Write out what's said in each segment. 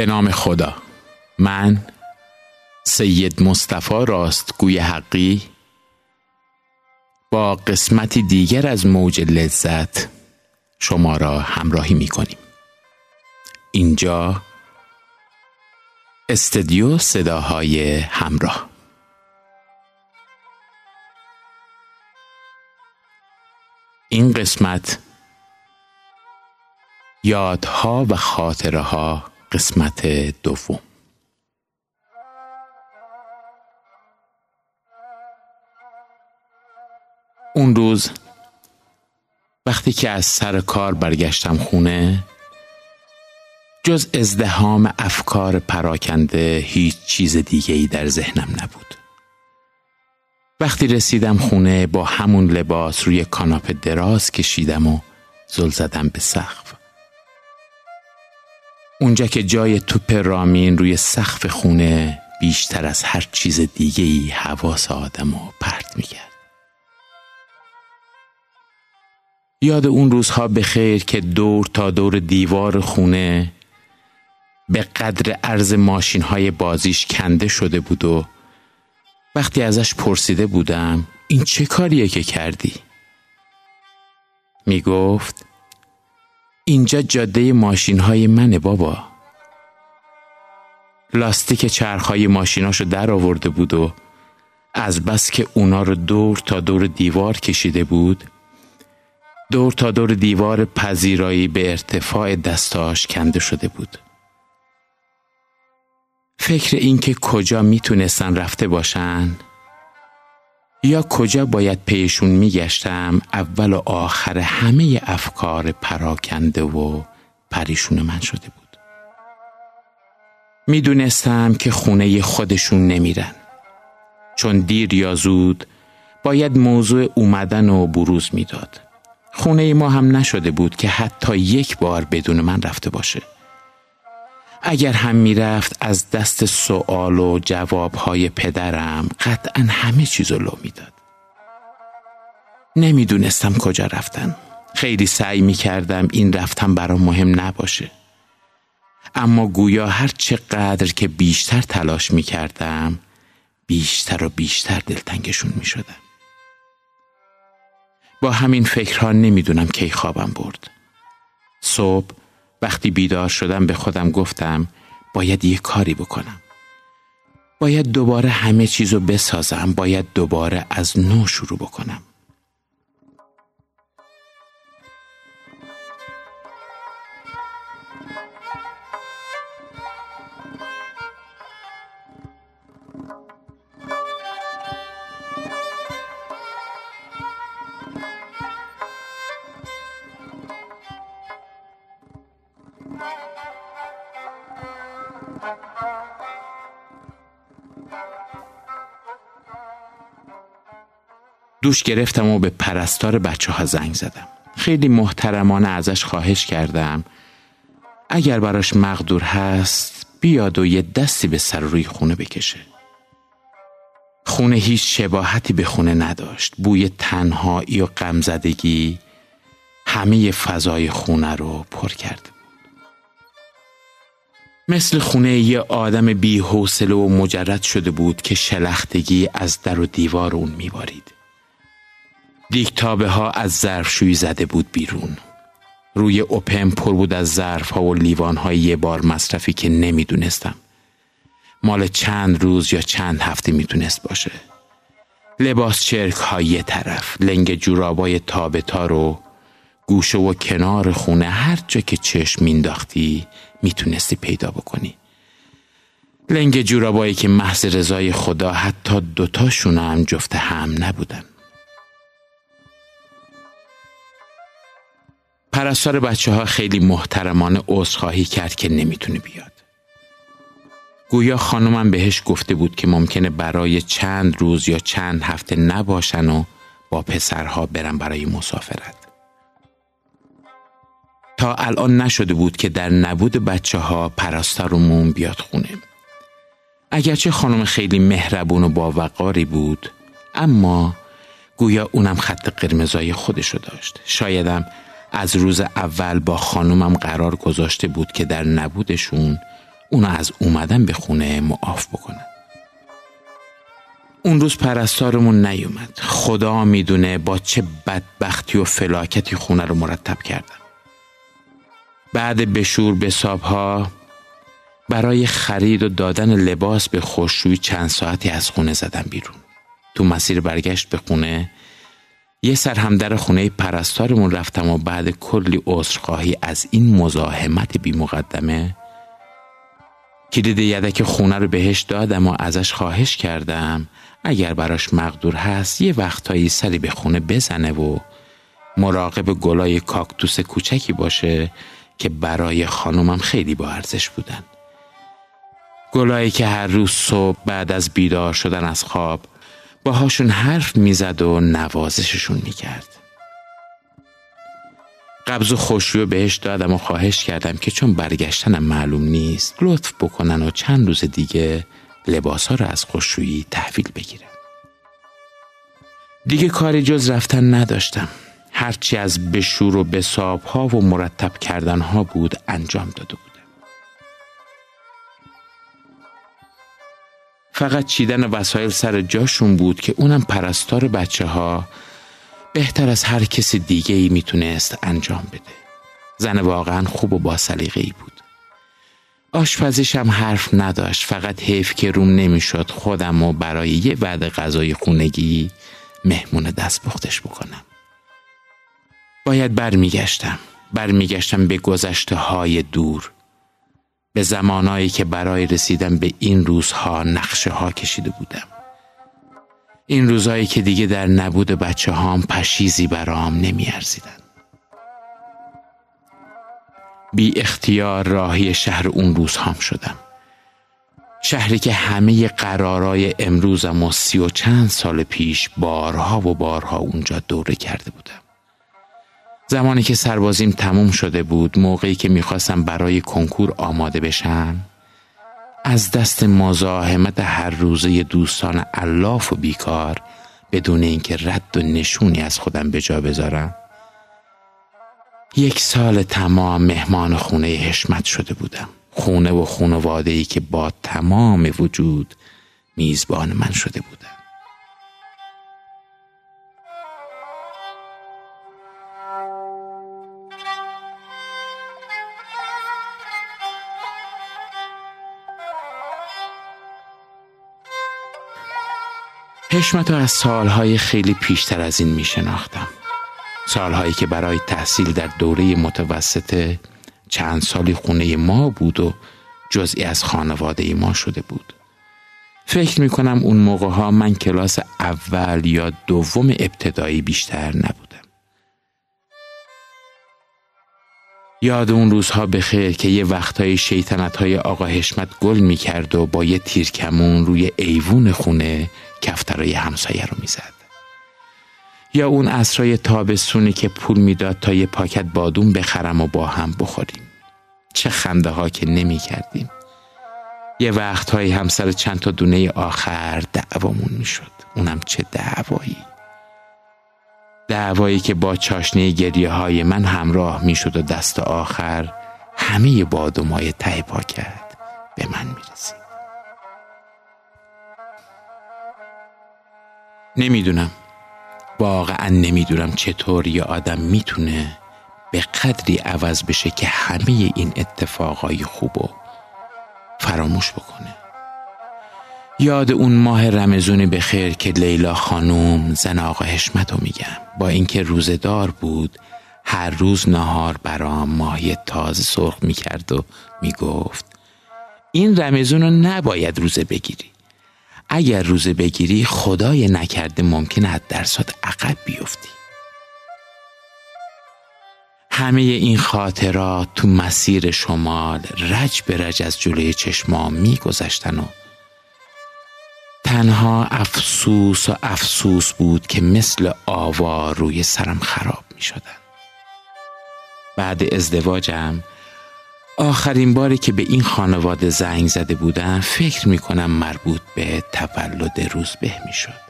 به نام خدا. من سید مصطفی راستگوی حقی با قسمتی دیگر از موج لذت شما را همراهی می کنیم اینجا استدیو صداهای همراه. این قسمت یادها و خاطره ها قسمت دوم. اون روز وقتی که از سر کار برگشتم خونه جز ازدهام افکار پراکنده هیچ چیز دیگه ای در ذهنم نبود. وقتی رسیدم خونه با همون لباس روی کاناپه دراز کشیدم و زل زدم به سقف. اونجا که جای توپ رامین روی سقف خونه بیشتر از هر چیز دیگه ای حواس آدم و پرت می‌کرد یاد اون روزها به خیر که دور تا دور دیوار خونه به قدر عرض ماشین های بازیش کنده شده بود و وقتی ازش پرسیده بودم این چه کاریه که کردی؟ می گفت اینجا جاده ماشین های منه بابا. لاستیک چرخهای ماشیناشو در آورده بود و از بس که اونا رو دور تا دور دیوار کشیده بود دور تا دور دیوار پذیرایی به ارتفاع دستاش کنده شده بود. فکر اینکه کجا می‌تونستن رفته باشن؟ یا کجا باید پیشون میگشتم؟ اول و آخر همه افکار پراکنده و پریشون من شده بود. می‌دونستم که خونه خودشون نمیرن. چون دیر یا زود باید موضوع اومدن و بروز می‌داد. خونه ما هم نشده بود که حتی یک بار بدون من رفته باشه. اگر هم می‌رفت از دست سوال و جوابهای پدرم قطعا همه چیزو لو می‌داد. نمی‌دونستم کجا رفتن. خیلی سعی می‌کردم این رفتن برام مهم نباشه. اما گویا هر چقدر که بیشتر تلاش می‌کردم بیشتر و بیشتر دلتنگشون می‌شدم. با همین فکرها نمی‌دونم کی خوابم برد. صبح وقتی بیدار شدم به خودم گفتم باید یه کاری بکنم. باید دوباره همه چیزو بسازم باید دوباره از نو شروع بکنم. دوش گرفتم و به پرستار بچه ها زنگ زدم. خیلی محترمانه ازش خواهش کردم. اگر براش مقدور هست بیاد و یه دستی به سر روی خونه بکشه. خونه هیچ شباهتی به خونه نداشت. بوی تنهایی و غمزدگی همه فضای خونه رو پر کرده مثل خونه یه آدم بی و مجرد شده بود که شلختگی از در و دیوار اون میبارید. دیکتابه ها از ظرفشویی زده بود بیرون. روی اوپن پر بود از ظرف ها و لیوان های یه بار مصرفی که نمی‌دونستم. مال چند روز یا چند هفته می‌تونست باشه. لباس چرک های یه طرف، لنگ جورابای تابتا رو گوشه و کنار خونه هر جا که چشم مینداختی می‌تونستی پیدا بکنی لنگ جورابایی که محض رضای خدا حتی دوتاشون هم جفت هم نبودن پرستار بچه ها خیلی محترمانه عذرخواهی کرد که نمی‌تونه بیاد. گویا خانمم بهش گفته بود که ممکنه برای چند روز یا چند هفته نباشن و با پسرها برن برای مسافرت. تا الان نشده بود که در نبود بچه ها پرستارمون بیاد خونه. اگرچه خانم خیلی مهربون و با وقاری بود اما گویا اونم خط قرمزای خودشو داشت. شایدم از روز اول با خانومم قرار گذاشته بود که در نبودشون اونو از اومدن به خونه معاف بکنن. اون روز پرستارمون نیومد. خدا می‌دونه با چه بدبختی و فلاکتی خونه رو مرتب کردم. بعد بشور به ها برای خرید و دادن لباس به خوشروی چند ساعتی از خونه زدم بیرون. تو مسیر برگشت به خونه یه سر هم در خونه پرستارمون رفتم و بعد کلی عذرخواهی از این مزاحمت بی مقدمه کلید یدک خونه رو بهش دادم و ازش خواهش کردم. اگر براش مقدور هست یه وقتایی سری به خونه بزنه و مراقب گلای کاکتوس کوچکی باشه که برای خانومم خیلی با ارزش بودن. گلایی که هر روز صبح بعد از بیدار شدن از خواب باهاشون حرف می‌زد و نوازششون می‌کرد. قبض و خوشی بهش دادم و خواهش کردم که چون برگشتنم معلوم نیست لطف بکنن و چند روز دیگه لباس ها رو از خوشویی تحویل بگیرم. دیگه کاری جز رفتن نداشتم. هرچی از بشور و بساب ها و مرتب کردن ها بود انجام داده بودم فقط چیدن وسایل سر جاشون بود که اونم پرستار بچه ها بهتر از هر کسی دیگه ای می‌تونست انجام بده. زن واقعا خوب و با ای بود. آشپزیش هم حرف نداشت. فقط حیف که روم نمی‌شد خودم و برای یه وعده غذای خونگی مهمون دست بختش بکنم. باید برمیگشتم. برمیگشتم به گذشته های دور. به زمانایی که برای رسیدن به این روزها نقشه ها کشیده بودم. این روزهایی که دیگه در نبود بچه هام پشیزی برام نمی ارزیدن. بی اختیار راهی شهر اون روز هم شدم. شهری که همه قرارای امروزم و سی و چند سال پیش بارها و بارها اونجا دوره کرده بودم. زمانی که سربازیم تموم شده بود موقعی که می‌خواستم برای کنکور آماده بشم از دست مزاحمت هر روزه دوستان علاف و بیکار بدون اینکه رد و نشونی از خودم به جا بذارم یک سال تمام مهمان خونه حشمت شده بودم. خونه و خونواده ای که با تمام وجود میزبان من شده بودم. حشمت از سالهای خیلی پیشتر از این می شناختم. سالهایی که برای تحصیل در دوره متوسط چند سالی خونه ما بود و جزئی از خانواده ما شده بود. فکر می کنم اون موقع ها من کلاس اول یا دوم ابتدایی بیشتر نبودم. یاد اون روزها بخیر که یه وقتهای شیطنت های آقا حشمت گل می کرد و با یه تیرکمون روی ایوون خونه کفترای همسایه رو می‌زد. یا اون اسرای تابستونی که پول می‌داد تا یه پاکت بادون بخرم و با هم بخوریم. چه خنده ها که نمی کردیم یه وقتهایی همسر چند تا دونه آخر دعوامون می‌شد. اونم چه دعوایی. دعوایی که با چاشنی گریه های من همراه می‌شد و دست آخر همه بادومای ته پاکت به من می‌رسید. نمی‌دونم. واقعا نمی‌دونم چطور یه آدم می‌تونه به قدری عوض بشه که همه این اتفاقای خوبو فراموش بکنه. یاد اون ماه رمزونی به خیر که لیلا خانوم زن آقا حشمت رو میگم با اینکه روزدار بود هر روز نهار برام ماهی تازه سرخ می‌کرد و می‌گفت این رمزون رو نباید روزه بگیری. اگر روزه بگیری خدای نکرده ممکن از درصد عقب بیفتی. همه این خاطرات تو مسیر شمال رج به رج از جلوی چشمام میگذشتن و تنها افسوس و افسوس بود که مثل آوا روی سرم خراب می شدن. بعد ازدواجم آخرین باری که به این خانواده زنگ زده بودم فکر می کنم مربوط به تولد روزبه می شد.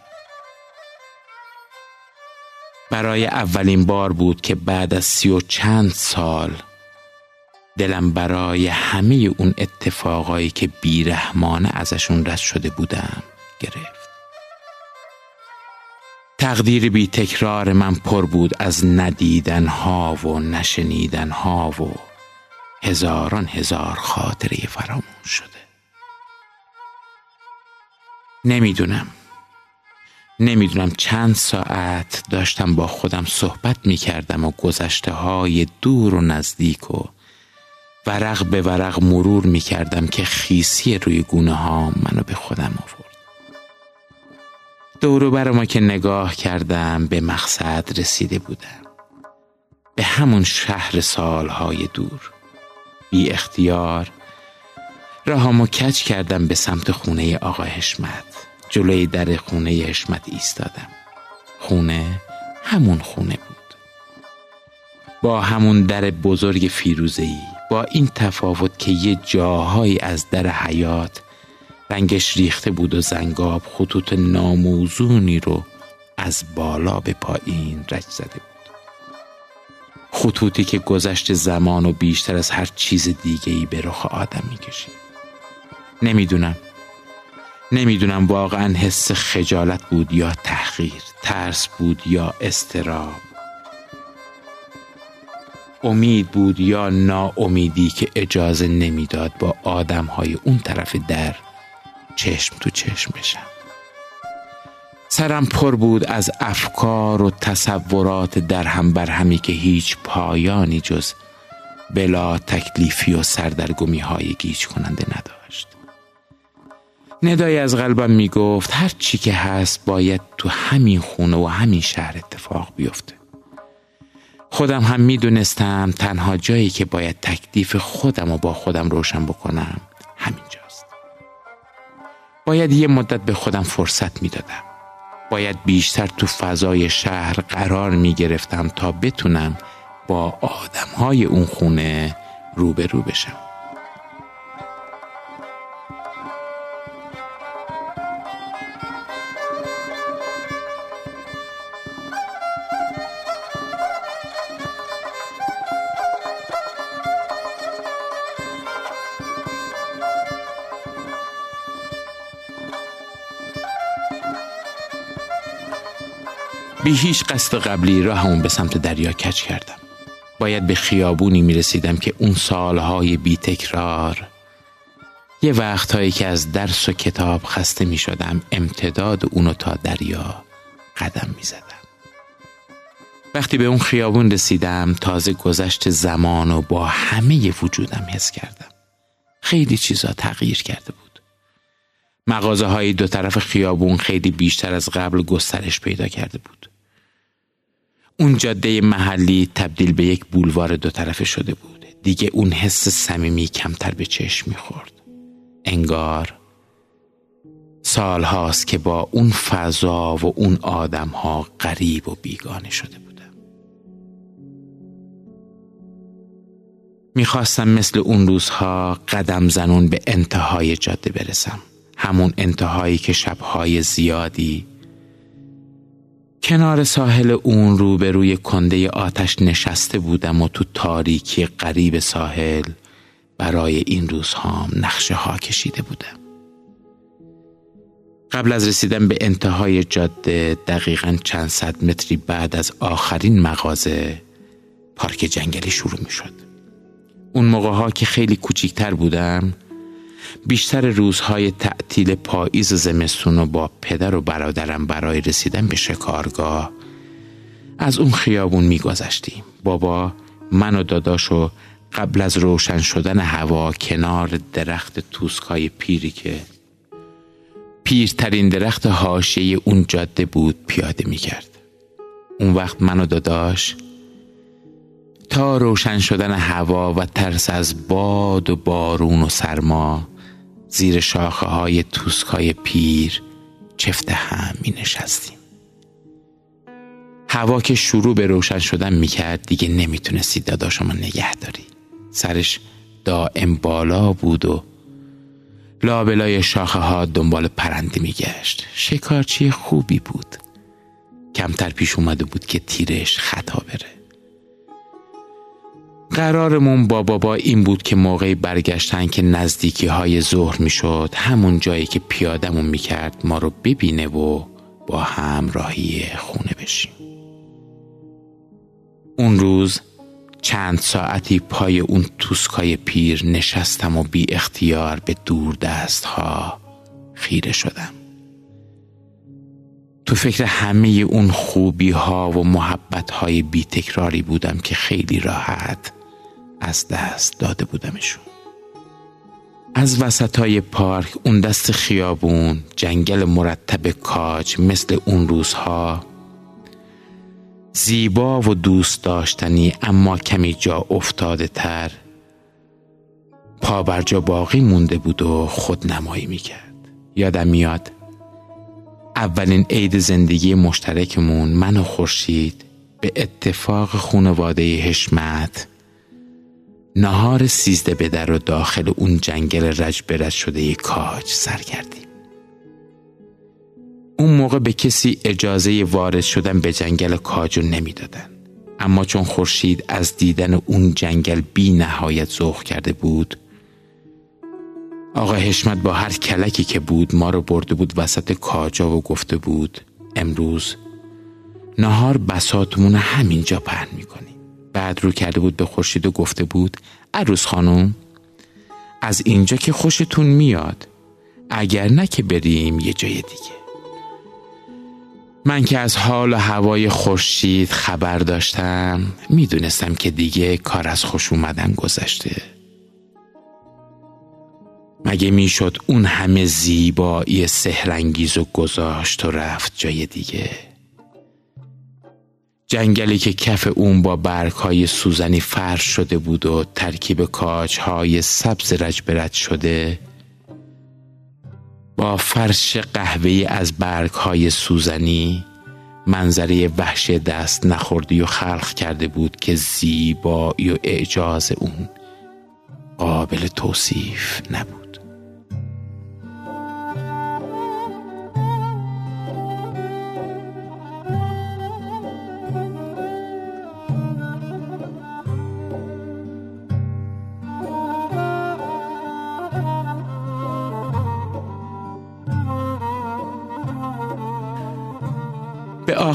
برای اولین بار بود که بعد از سی و چند سال دلم برای همه اون اتفاقایی که بیرحمانه ازشون رد شده بودم گرفت. تقدیر بی تکرار من پر بود از ندیدن ها و نشنیدن ها و هزاران هزار خاطره فراموش شده. نمی‌دونم. نمی‌دونم چند ساعت داشتم با خودم صحبت می کردم و گذشته های دور و نزدیک و ورق به ورق مرور می کردم که خیسی روی گونه ها منو به خودم آورد. دورو بر ما که نگاه کردم به مقصد رسیده بودم. به همون شهر سالهای دور. بی اختیار راهامو کچ کردم به سمت خونه آقا حشمت. جلوی در خونه حشمت ایستادم. خونه همون خونه بود. با همون در بزرگ فیروزهی با این تفاوت که یه جاهایی از در حیات رنگش ریخته بود و زنگاب خطوط ناموزونی رو از بالا به پایین رج زده بود. خطوطی که گذشت زمان و بیشتر از هر چیز دیگه ای به رخ آدم می‌کشید. نمی‌دونم. نمی‌دونم واقعا حس خجالت بود یا تحقیر ترس بود یا استراب. امید بود یا ناامیدی که اجازه نمی‌داد با آدم های اون طرف در چشم تو چشم بشم. سرم پر بود از افکار و تصورات در هم بر همی که هیچ پایانی جز بلا تکلیفی و سردرگمی های گیج کننده نداشت. ندای از قلبم می گفت هر چی که هست باید تو همین خونه و همین شهر اتفاق بیفته. خودم هم می دونستم تنها جایی که باید تکلیف خودم و با خودم روشن بکنم باید یه مدت به خودم فرصت می دادم باید بیشتر تو فضای شهر قرار می گرفتم تا بتونم با آدم های اون خونه روبرو بشم. بی هیچ قصد قبلی راهمون به سمت دریا کچ کردم. باید به خیابونی می رسیدم که اون سالهای بی تکرار یه وقتهایی که از درس و کتاب خسته می شدم امتداد اونو تا دریا قدم می زدم. وقتی به اون خیابون رسیدم تازه گذشت زمان و با همه وجودم حس کردم. خیلی چیزا تغییر کرده بود. مغازه های دو طرف خیابون خیلی بیشتر از قبل گسترش پیدا کرده بود. اون جاده محلی تبدیل به یک بولوار دو طرفه شده بود. دیگه اون حس صمیمی کمتر به چشم می‌خورد. انگار سال هاست که با اون فضا و اون آدم ها غریب و بیگانه شده بودم. می‌خواستم مثل اون روزها قدم زنون به انتهای جاده برسم. همون انتهایی که شبهای زیادی کنار ساحل اون رو به روی کنده آتش نشسته بودم و تو تاریکی قریب ساحل برای این روزهام نقشه ها کشیده بودم. قبل از رسیدن به انتهای جاده دقیقا چند صد متری بعد از آخرین مغازه پارک جنگلی شروع می شد اون موقع ها که خیلی کوچیکتر بودم بیشتر روزهای تعطیل پاییز زمستون و با پدر و برادرم برای رسیدن به شکارگاه از اون خیابون میگذشتیم. بابا من و داداشو قبل از روشن شدن هوا کنار درخت توسکای پیری که پیرترین درخت حاشیه اون جاده بود پیاده می‌کرد. اون وقت من و داداش تا روشن شدن هوا و ترس از باد و بارون و سرما زیر شاخه های توسکای پیر چفت هم می نشستیم هوا که شروع به روشن شدن می کرد دیگه نمی‌تونستی داداشما نگه داری. سرش دائم بالا بود و لابلای شاخه ها دنبال پرنده می گشت شکارچی خوبی بود. کمتر پیش اومده بود که تیرش خطا بره. قرارمون با بابا این بود که موقعی برگشتن که نزدیکی های ظهر می شد همون جایی که پیادمون می کرد ما رو ببینه و با هم راهی خونه بشیم. اون روز چند ساعتی پای اون توسکای پیر نشستم و بی اختیار به دور دست ها خیره شدم. تو فکر همه اون خوبی ها و محبت های بی تکراری بودم که خیلی راحت از دست داده بودمشون. از وسط های پارک اون دست خیابون جنگل مرتب کاج مثل اون روزها زیبا و دوست داشتنی اما کمی جا افتاده تر پا بر جا باقی مونده بود و خود نمایی می‌کرد. یادم میاد اولین عید زندگی مشترکمون من و خورشید به اتفاق خونواده حشمت نهار سیزده به در و داخل اون جنگل رج برد شده کاج سر کردیم اون موقع به کسی اجازه وارد شدن به جنگل کاجو نمی‌دادن. اما چون خورشید از دیدن اون جنگل بی نهایت ذوق کرده بود آقا حشمت با هر کلکی که بود ما رو برده بود وسط کاجا و گفته بود امروز نهار بساتمون همینجا پهن می‌کنیم. بعد رو کرده بود به خورشید و گفته بود عروس خانم از اینجا که خوشتون میاد اگر نه که بریم یه جای دیگه. من که از حال و هوای خورشید خبر داشتم می‌دونستم که دیگه کار از خوش اومدن گذشته. مگه می‌شد اون همه زیبایی سهرنگیز و گذاشت و رفت جای دیگه؟ جنگلی که کف اون با برگهای سوزنی فرش شده بود و ترکیب کاجهای سبز رجبرت شده با فرش قهوه‌ای از برگهای سوزنی منظره وحش دست نخوردی و خلق کرده بود که زیبایی و اعجاز اون قابل توصیف نبود.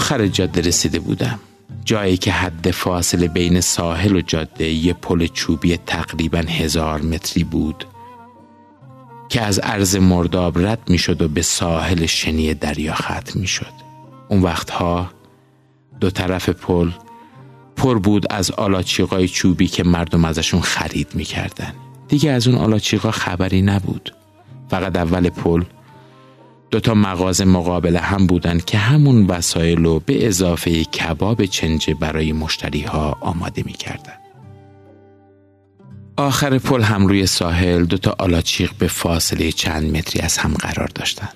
آخر جاده رسیده بودم. جایی که حد فاصله بین ساحل و جاده یه پل چوبی تقریبا هزار متری بود که از عرض مرداب رد می شد و به ساحل شنی دریا ختم می شد اون وقتها دو طرف پل پر بود از آلاچیقای چوبی که مردم ازشون خرید می کردن. دیگه از اون آلاچیقا خبری نبود. فقط اول پل دوتا مغازه مقابل هم بودند که همون وسایل رو به اضافه کباب چنجه برای مشتری ها آماده می کردن. آخر پل هم روی ساحل دوتا آلاچیق به فاصله چند متری از هم قرار داشتند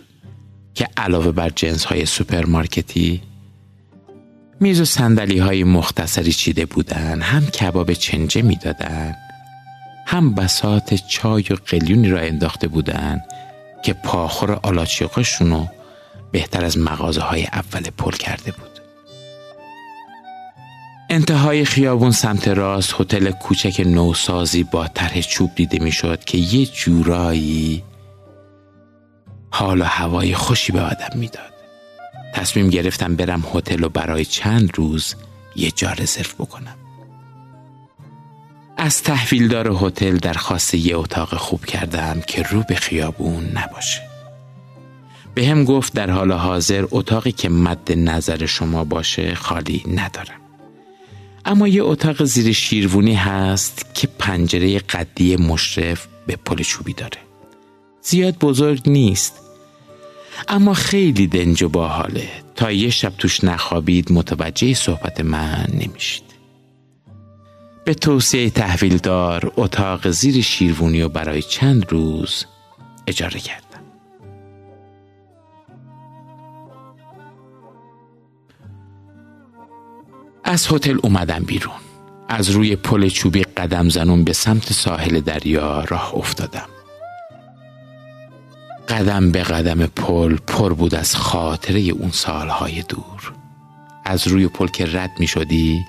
که علاوه بر جنس های سوپرمارکتی میز و صندلی های مختصری چیده بودن هم کباب چنجه می‌دادند هم بسات چای و قلیونی را انداخته بودند که پاخور آلاچیقاشونو بهتر از مغازه های اول پل کرده بود انتهای خیابون سمت راست هتل کوچک نوسازی با طرح چوب دیده می‌شد که یه جورایی حال و هوای خوشی به آدم می‌داد. تصمیم گرفتم برم هتل و برای چند روز یه جا رزرو بکنم. از تحویلدار هتل درخواست یه اتاق خوب کردم که رو به خیابون نباشه. به هم گفت در حال حاضر اتاقی که مد نظر شما باشه خالی ندارم. اما یه اتاق زیر شیروونی هست که پنجره قدی مشرف به پل چوبی داره. زیاد بزرگ نیست اما خیلی دنج و باحاله. تا یه شب توش نخوابید متوجه صحبت من نمیشید. به توصیه تحویلدار اتاق زیر شیروونی و برای چند روز اجاره کردم. از هتل اومدم بیرون. از روی پل چوبی قدم زنون به سمت ساحل دریا راه افتادم. قدم به قدم پل پر بود از خاطره اون سالهای دور. از روی پل که رد می شدی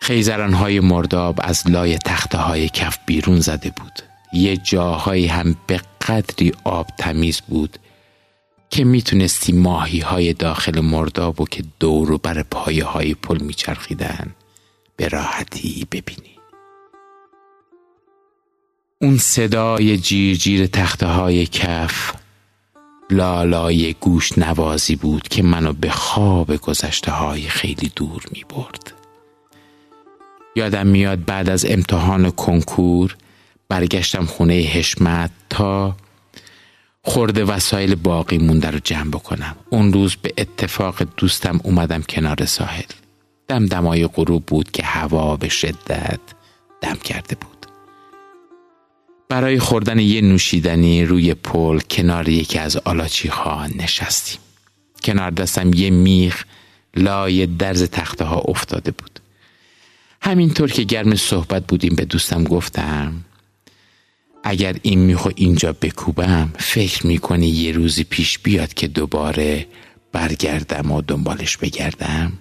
خیزرانهای مرداب از لای تخته های کف بیرون زده بود یه جاهایی هم به قدری آب تمیز بود که می‌تونستی ماهی های داخل مرداب و که دور بر پایه های پل میچرخیدن به راحتی ببینی اون صدای جیر جیر تخته های کف لالای گوش نوازی بود که منو به خواب گذشته های خیلی دور می برد. یادم میاد بعد از امتحان کنکور برگشتم خونه حشمت تا خورده وسایل باقی مونده رو جمع بکنم. اون روز به اتفاق دوستم اومدم کنار ساحل. دم دمای غروب بود که هوا به شدت دم کرده بود. برای خوردن یه نوشیدنی روی پل کنار یکی از آلاچی ها نشستیم. کنار دستم یه میخ لای درز تخته ها افتاده بود. همینطور که گرم صحبت بودیم به دوستم گفتم اگر این میخو اینجا بکوبم فکر می‌کنی یه روزی پیش بیاد که دوباره برگردم و دنبالش بگردم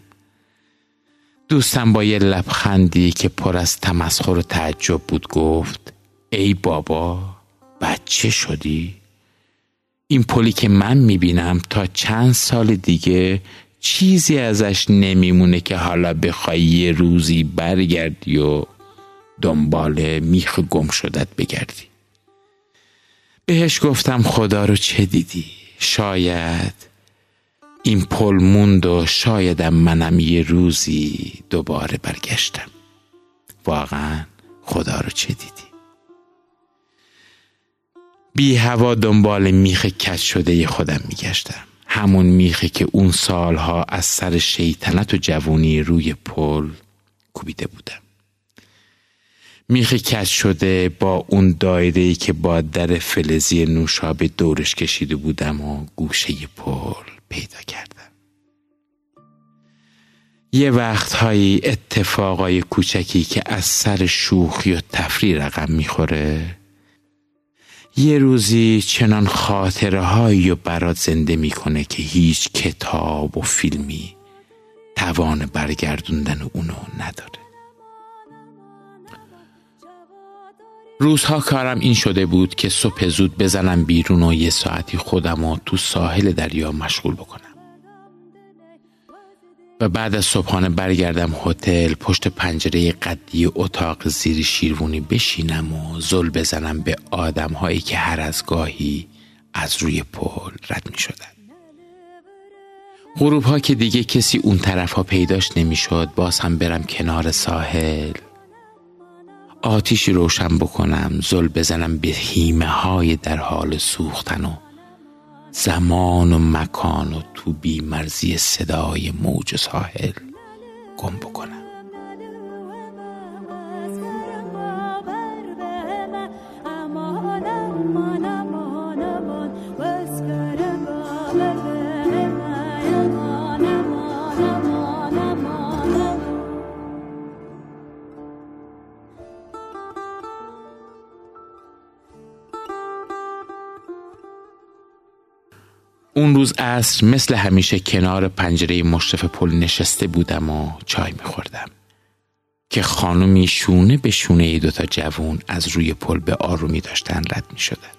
دوستم با یه لبخندی که پر از تمسخر و تعجب بود گفت ای بابا بچه شدی؟ این پلی که من می‌بینم تا چند سال دیگه چیزی ازش نمیمونه که حالا بخوای یه روزی برگردی و دنبال میخ گم شدت بگردی. بهش گفتم خدا رو چه دیدی؟ شاید این پل موند و شایدم منم یه روزی دوباره برگشتم. واقعا خدا رو چه دیدی؟ بی هوا دنبال میخ کج شده خودم میگشتم. همون میخی که اون سالها از سر شیطنت و جوونی روی پل کوبیده بودم میخ کج شده با اون دایره که با در فلزی نوشابه دورش کشیده بودم و گوشه پل پیدا کردم. یه وقتهایی اتفاقای کوچکی که از سر شوخی و تفریح رقم می‌خوره یه روزی چنان خاطره هایی و برات زنده می‌کنه که هیچ کتاب و فیلمی توان برگردوندن اونو نداره. روزها کارم این شده بود که صبح زود بزنم بیرون و یه ساعتی خودم و تو ساحل دریا مشغول بکنم. و بعد از صبحانه برگردم هتل پشت پنجره قدی اتاق زیر شیروانی بشینم و زل بزنم به آدم هایی که هر از گاهی از روی پل رد می شدن. غروب ها که دیگه کسی اون طرف ها پیداش نمی‌شد باز هم برم کنار ساحل آتیشی روشن بکنم زل بزنم به هیمه های در حال سوختن و زمان و مکان و تو بی مرزی صدای موج ساحل گم بکنم. اون روز عصر مثل همیشه کنار پنجره مشرف پل نشسته بودم و چای میخوردم. که خانمی شونه به شونه دوتا جوون از روی پل به آرومی داشتن رد می شدن.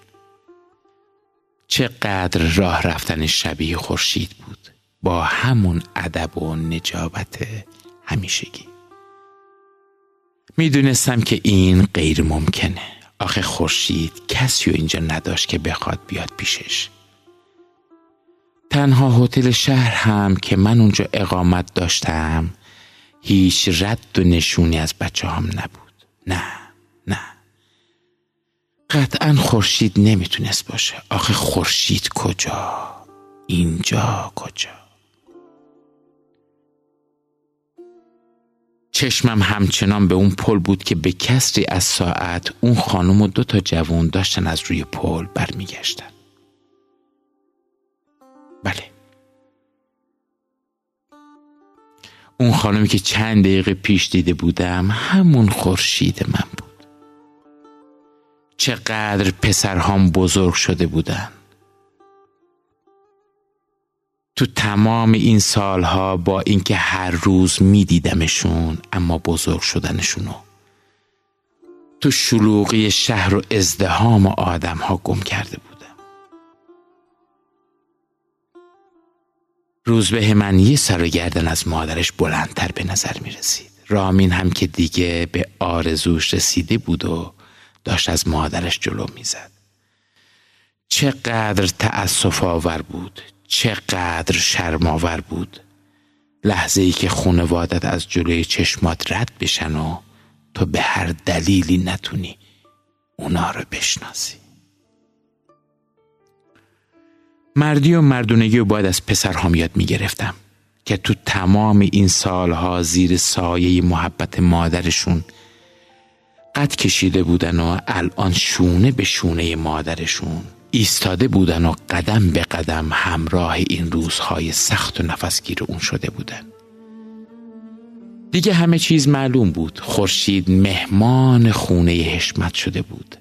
چقدر راه رفتن شبیه خورشید بود. با همون ادب و نجابت همیشگی. می‌دونستم که این غیر ممکنه آخه خورشید کسی و اینجا نداشت که بخواد بیاد پیشش. تنها هتل شهر هم که من اونجا اقامت داشتم هیچ رد و نشونی از بچه هم نبود. نه نه. قطعا خورشید نمی‌تونست باشه. آخه خورشید کجا؟ اینجا کجا؟ چشمم همچنان به اون پل بود که به کسری از ساعت اون خانم و دو تا جوان داشتن از روی پل برمیگشتن. اون خانمی که چند دقیقه پیش دیده بودم همون خورشید من بود. چقدر پسرهام بزرگ شده بودن. تو تمام این سالها با اینکه هر روز میدیدمشون اما بزرگ شدنشونو. تو شلوغی شهر و ازدهام آدم ها گم کرده بودم روز به من یه سر و گردن از مادرش بلندتر به نظر می رسید رامین هم که دیگه به آرزوش رسیده بود و داشت از مادرش جلو می‌زد. چقدر تأصف آور بود چقدر شرماور بود. لحظه ای که خونوادت از جلوی چشمات رد بشن و تو به هر دلیلی نتونی اونا رو بشناسی. مردی و مردونگی رو باید از پسرهام یاد می‌گرفتم که تو تمام این سالها زیر سایه محبت مادرشون قد کشیده بودن و الان شونه به شونه مادرشون ایستاده بودن و قدم به قدم همراه این روزهای سخت و نفسگیر اون شده بودن. دیگه همه چیز معلوم بود. خورشید مهمان خونه حشمت شده بود.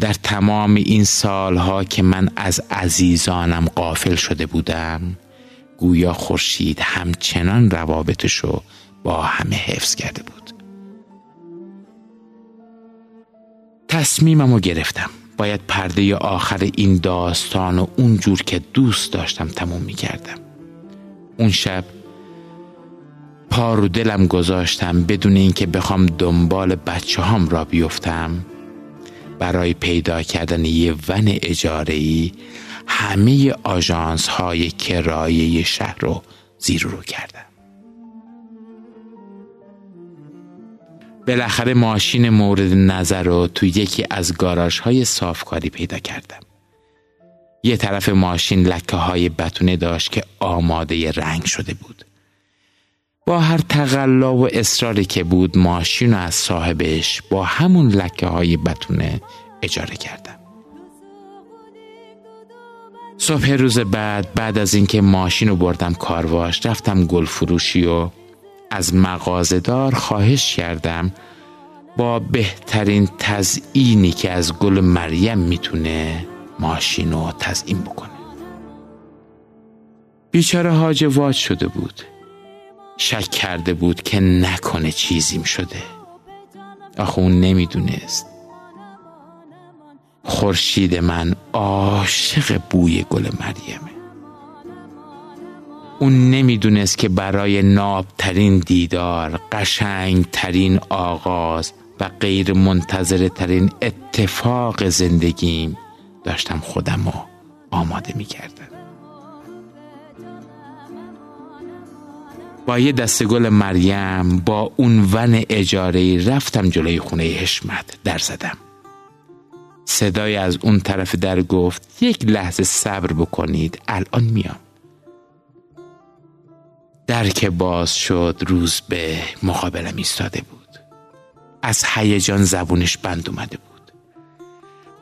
در تمام این سالها که من از عزیزانم قافل شده بودم گویا خورشید همچنان روابطشو با همه حفظ کرده بود. تصمیمم گرفتم. باید پرده آخر این داستان و اونجور که دوست داشتم تموم می کردم اون شب پا رو دلم گذاشتم بدون اینکه بخوام دنبال بچه هم را بیفتم. برای پیدا کردن یه ون اجاره همه آژانس های کرایه شهر رو زیر رو کردم بالاخره ماشین مورد نظر رو تو یکی از گاراژ های صافکاری پیدا کردم. یه طرف ماشین لکه های بتونه داشت که آماده رنگ شده بود. با هر تقلا و اصراری که بود ماشین از صاحبش با همون لکه های بتونه اجاره کردم. صبح روز بعد بعد از اینکه ماشین رو بردم کارواش رفتم گل فروشی و از مغازدار خواهش کردم با بهترین تزئینی که از گل مریم می‌تونه ماشین رو تزئین بکنه. بیچاره حاج واج شده بود. شک کرده بود که نکنه چیزیم شده. آخه اون نمی‌دونست. خورشید من عاشق بوی گل مریمه. اون نمی‌دونست که برای نابترین دیدار قشنگترین آغاز و غیر منتظره ترین اتفاق زندگیم داشتم خودم رو آماده می‌کردم. با یه دست گل مریم با اون ون اجاره رفتم جلوی خونه حشمت در زدم. صدای از اون طرف در گفت یک لحظه صبر بکنید الان میام. در که باز شد روز به مقابلم ایستاده بود. از هیجان زبونش بند اومده بود.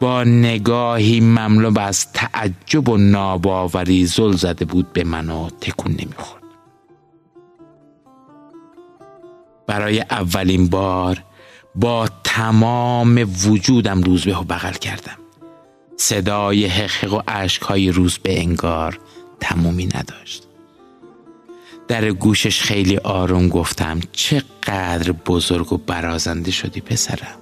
با نگاهی مملو از تعجب و ناباوری زل زده بود به من و تکون نمی‌خورد. برای اولین بار با تمام وجودم روز به بغل کردم. صدای حقق و عشقهای روز به انگار تمومی نداشت. در گوشش خیلی آروم گفتم چقدر بزرگ و برازنده شدی پسرم.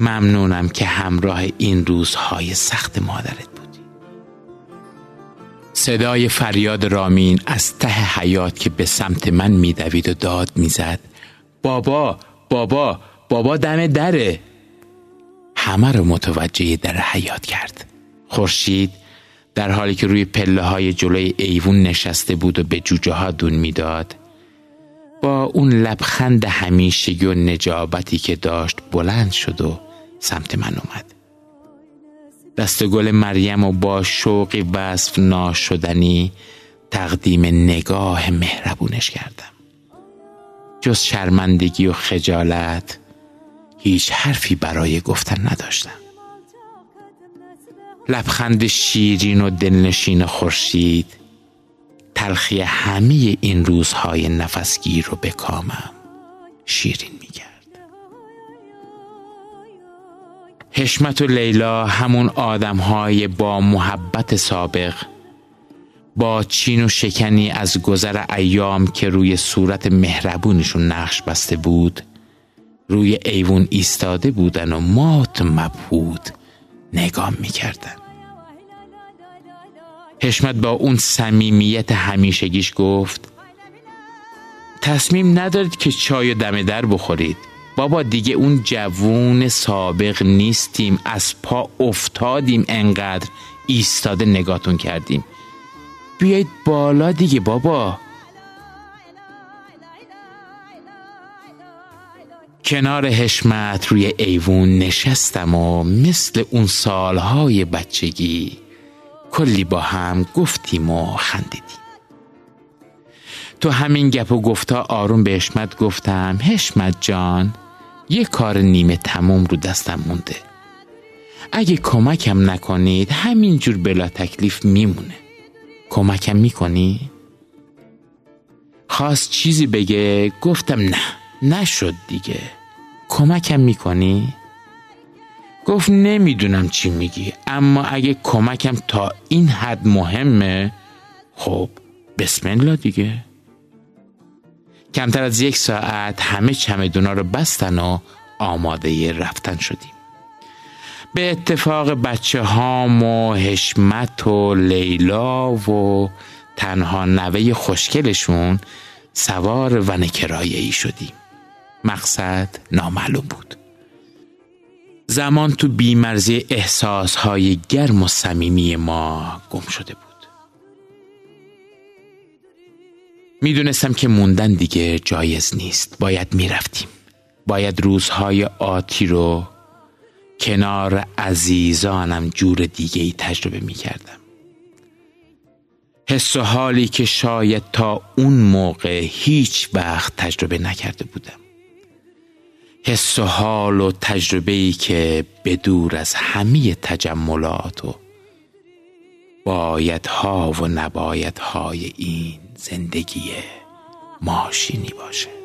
ممنونم که همراه این روزهای سخت مادرت. صدای فریاد رامین از ته حیات که به سمت من میدوید و داد می‌زد. بابا بابا بابا دم دره. همه رو متوجه در حیات کرد. خورشید در حالی که روی پله های جلوی ایوون نشسته بود و به جوجه ها دون می‌داد با اون لبخند همیشگی و نجابتی که داشت بلند شد و سمت من اومد. دست گل مریم و با شوقی وصف ناشدنی تقدیم نگاه مهربونش کردم. جز شرمندگی و خجالت هیچ حرفی برای گفتن نداشتم. لبخند شیرین و دلنشین خورشید تلخی همه این روزهای نفسگیر رو به کامم شیرین حشمت و لیلا همون آدمهای با محبت سابق با چین و شکنی از گذر ایام که روی صورت مهربونشون نقش بسته بود روی ایوون ایستاده بودن و مات مبهود نگاه می‌کردن. حشمت با اون صمیمیت همیشگیش گفت تصمیم ندارید که چای دم در بخورید. بابا دیگه اون جوون سابق نیستیم. از پا افتادیم. انقدر ایستاده نگاتون کردیم. بیایید بالا دیگه بابا. کنار حشمت روی ایوون نشستم و مثل اون سالهای بچگی کلی با هم گفتیم و خندیدیم. تو همین گپ و گفتا آروم به حشمت گفتم حشمت جان یه کار نیمه تموم رو دستم مونده اگه کمکم نکنید همینجور بلا تکلیف میمونه کمکم می‌کنی؟ خواست چیزی بگه گفتم نه نشد دیگه کمکم می‌کنی؟ گفت نمی‌دونم چی میگی اما اگه کمکم تا این حد مهمه خب بسم الله دیگه کمتر از یک ساعت همه چمدونا رو بستن و آماده رفتن شدیم. به اتفاق بچه هام و حشمت و لیلا و تنها نوه خوشگلشون سوار ون ای شدیم. مقصد نامعلوم بود. زمان تو بیمرزی احساسهای گرم و صمیمی ما گم شده بود. می‌دونستم که موندن دیگه جایز نیست. باید می‌رفتیم. باید روزهای آتی رو کنار عزیزانم جور دیگه ای تجربه می کردم حس و حالی که شاید تا اون موقع هیچ وقت تجربه نکرده بودم. حس و حال و تجربه ای که به دور از همه تجملات و باید ها و نباید های این زندگی ماشینی باشه.